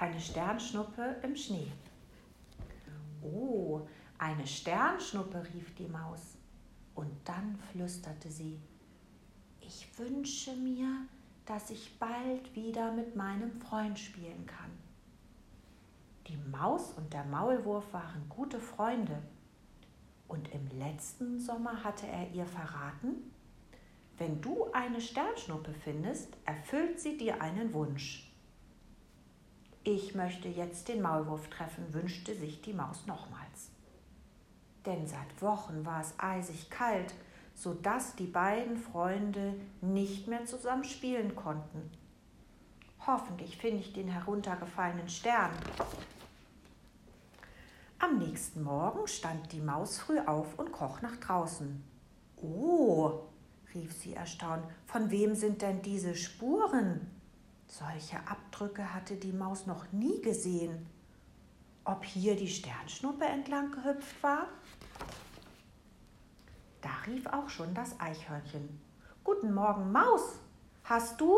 Eine Sternschnuppe im Schnee. Oh, eine Sternschnuppe, rief die Maus. Und dann flüsterte sie, ich wünsche mir, dass ich bald wieder mit meinem Freund spielen kann. Die Maus und der Maulwurf waren gute Freunde. Und im letzten Sommer hatte er ihr verraten, wenn du eine Sternschnuppe findest, erfüllt sie dir einen Wunsch. Ich möchte jetzt den Maulwurf treffen, wünschte sich die Maus nochmals. Denn seit Wochen war es eisig kalt, so dass die beiden Freunde nicht mehr zusammen spielen konnten. Hoffentlich finde ich den heruntergefallenen Stern. Am nächsten Morgen stand die Maus früh auf und kroch nach draußen. Oh, rief sie erstaunt, von wem sind denn diese Spuren? Solche Abdrücke hatte die Maus noch nie gesehen. Ob hier die Sternschnuppe entlang gehüpft war? Da rief auch schon das Eichhörnchen. Guten Morgen, Maus. Hast du?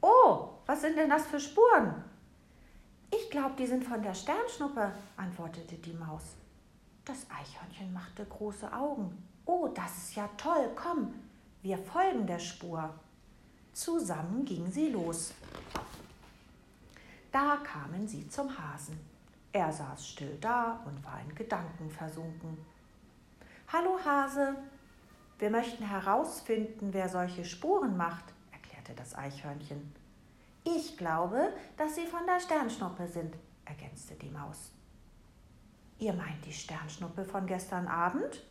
Oh, was sind denn das für Spuren? Ich glaube, die sind von der Sternschnuppe, antwortete die Maus. Das Eichhörnchen machte große Augen. Oh, das ist ja toll. Komm, wir folgen der Spur. Zusammen gingen sie los. Da kamen sie zum Hasen. Er saß still da und war in Gedanken versunken. Hallo Hase, wir möchten herausfinden, wer solche Spuren macht, erklärte das Eichhörnchen. Ich glaube, dass sie von der Sternschnuppe sind, ergänzte die Maus. Ihr meint die Sternschnuppe von gestern Abend?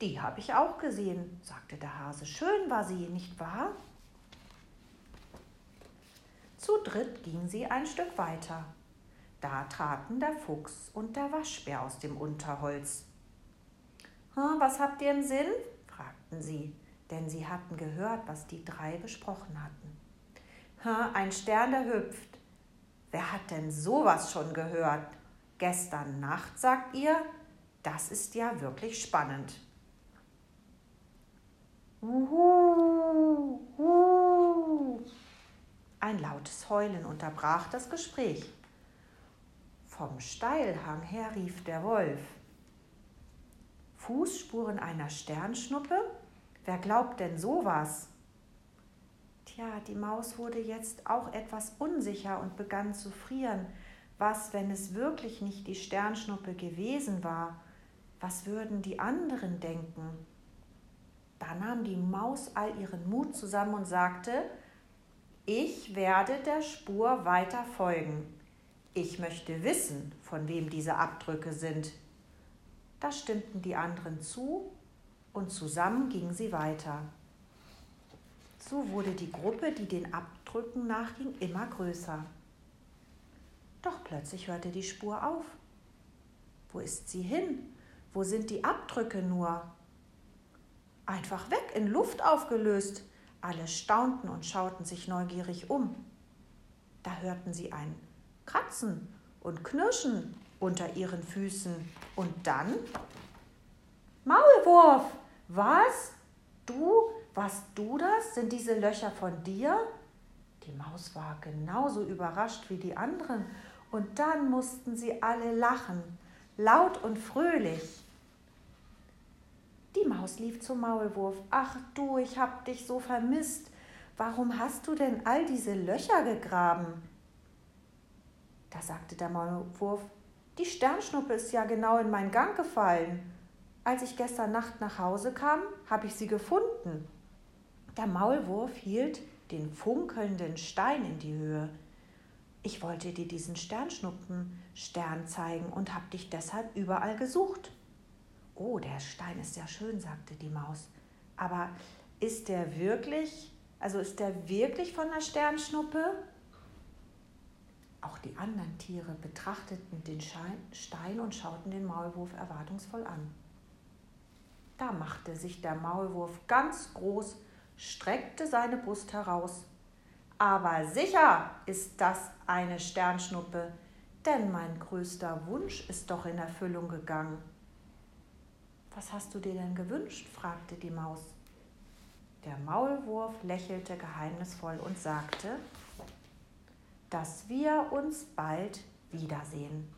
Die habe ich auch gesehen, sagte der Hase. Schön war sie, nicht wahr? Zu dritt ging sie ein Stück weiter. Da traten der Fuchs und der Waschbär aus dem Unterholz. Was habt ihr im Sinn? fragten sie, denn sie hatten gehört, was die drei besprochen hatten. Ein Stern, der hüpft. Wer hat denn sowas schon gehört? Gestern Nacht, sagt ihr? Das ist ja wirklich spannend. Uhu, Ein lautes Heulen unterbrach das Gespräch. Vom Steilhang her rief der Wolf. Fußspuren einer Sternschnuppe? Wer glaubt denn sowas? Tja, die Maus wurde jetzt auch etwas unsicher und begann zu frieren. Was, wenn es wirklich nicht die Sternschnuppe gewesen war? Was würden die anderen denken? Da nahm die Maus all ihren Mut zusammen und sagte, ich werde der Spur weiter folgen. Ich möchte wissen, von wem diese Abdrücke sind. Da stimmten die anderen zu und zusammen gingen sie weiter. So wurde die Gruppe, die den Abdrücken nachging, immer größer. Doch plötzlich hörte die Spur auf. Wo ist sie hin? Wo sind die Abdrücke nur? Einfach weg, in Luft aufgelöst. Alle staunten und schauten sich neugierig um. Da hörten sie ein Kratzen und Knirschen unter ihren Füßen. Und dann Maulwurf! Was? Du? Warst du das? Sind diese Löcher von dir? Die Maus war genauso überrascht wie die anderen. Und dann mussten sie alle lachen, laut und fröhlich. Maus lief zum Maulwurf. Ach du, ich hab dich so vermisst. Warum hast du denn all diese Löcher gegraben? Da sagte der Maulwurf, die Sternschnuppe ist ja genau in meinen Gang gefallen. Als ich gestern Nacht nach Hause kam, habe ich sie gefunden. Der Maulwurf hielt den funkelnden Stein in die Höhe. Ich wollte dir diesen Sternschnuppenstern zeigen und habe dich deshalb überall gesucht. Oh, der Stein ist ja schön, sagte die Maus. Aber ist der wirklich, also ist der wirklich von der Sternschnuppe? Auch die anderen Tiere betrachteten den Stein und schauten den Maulwurf erwartungsvoll an. Da machte sich der Maulwurf ganz groß, streckte seine Brust heraus. Aber sicher ist das eine Sternschnuppe, denn mein größter Wunsch ist doch in Erfüllung gegangen. Was hast du dir denn gewünscht? fragte die Maus. Der Maulwurf lächelte geheimnisvoll und sagte, dass wir uns bald wiedersehen.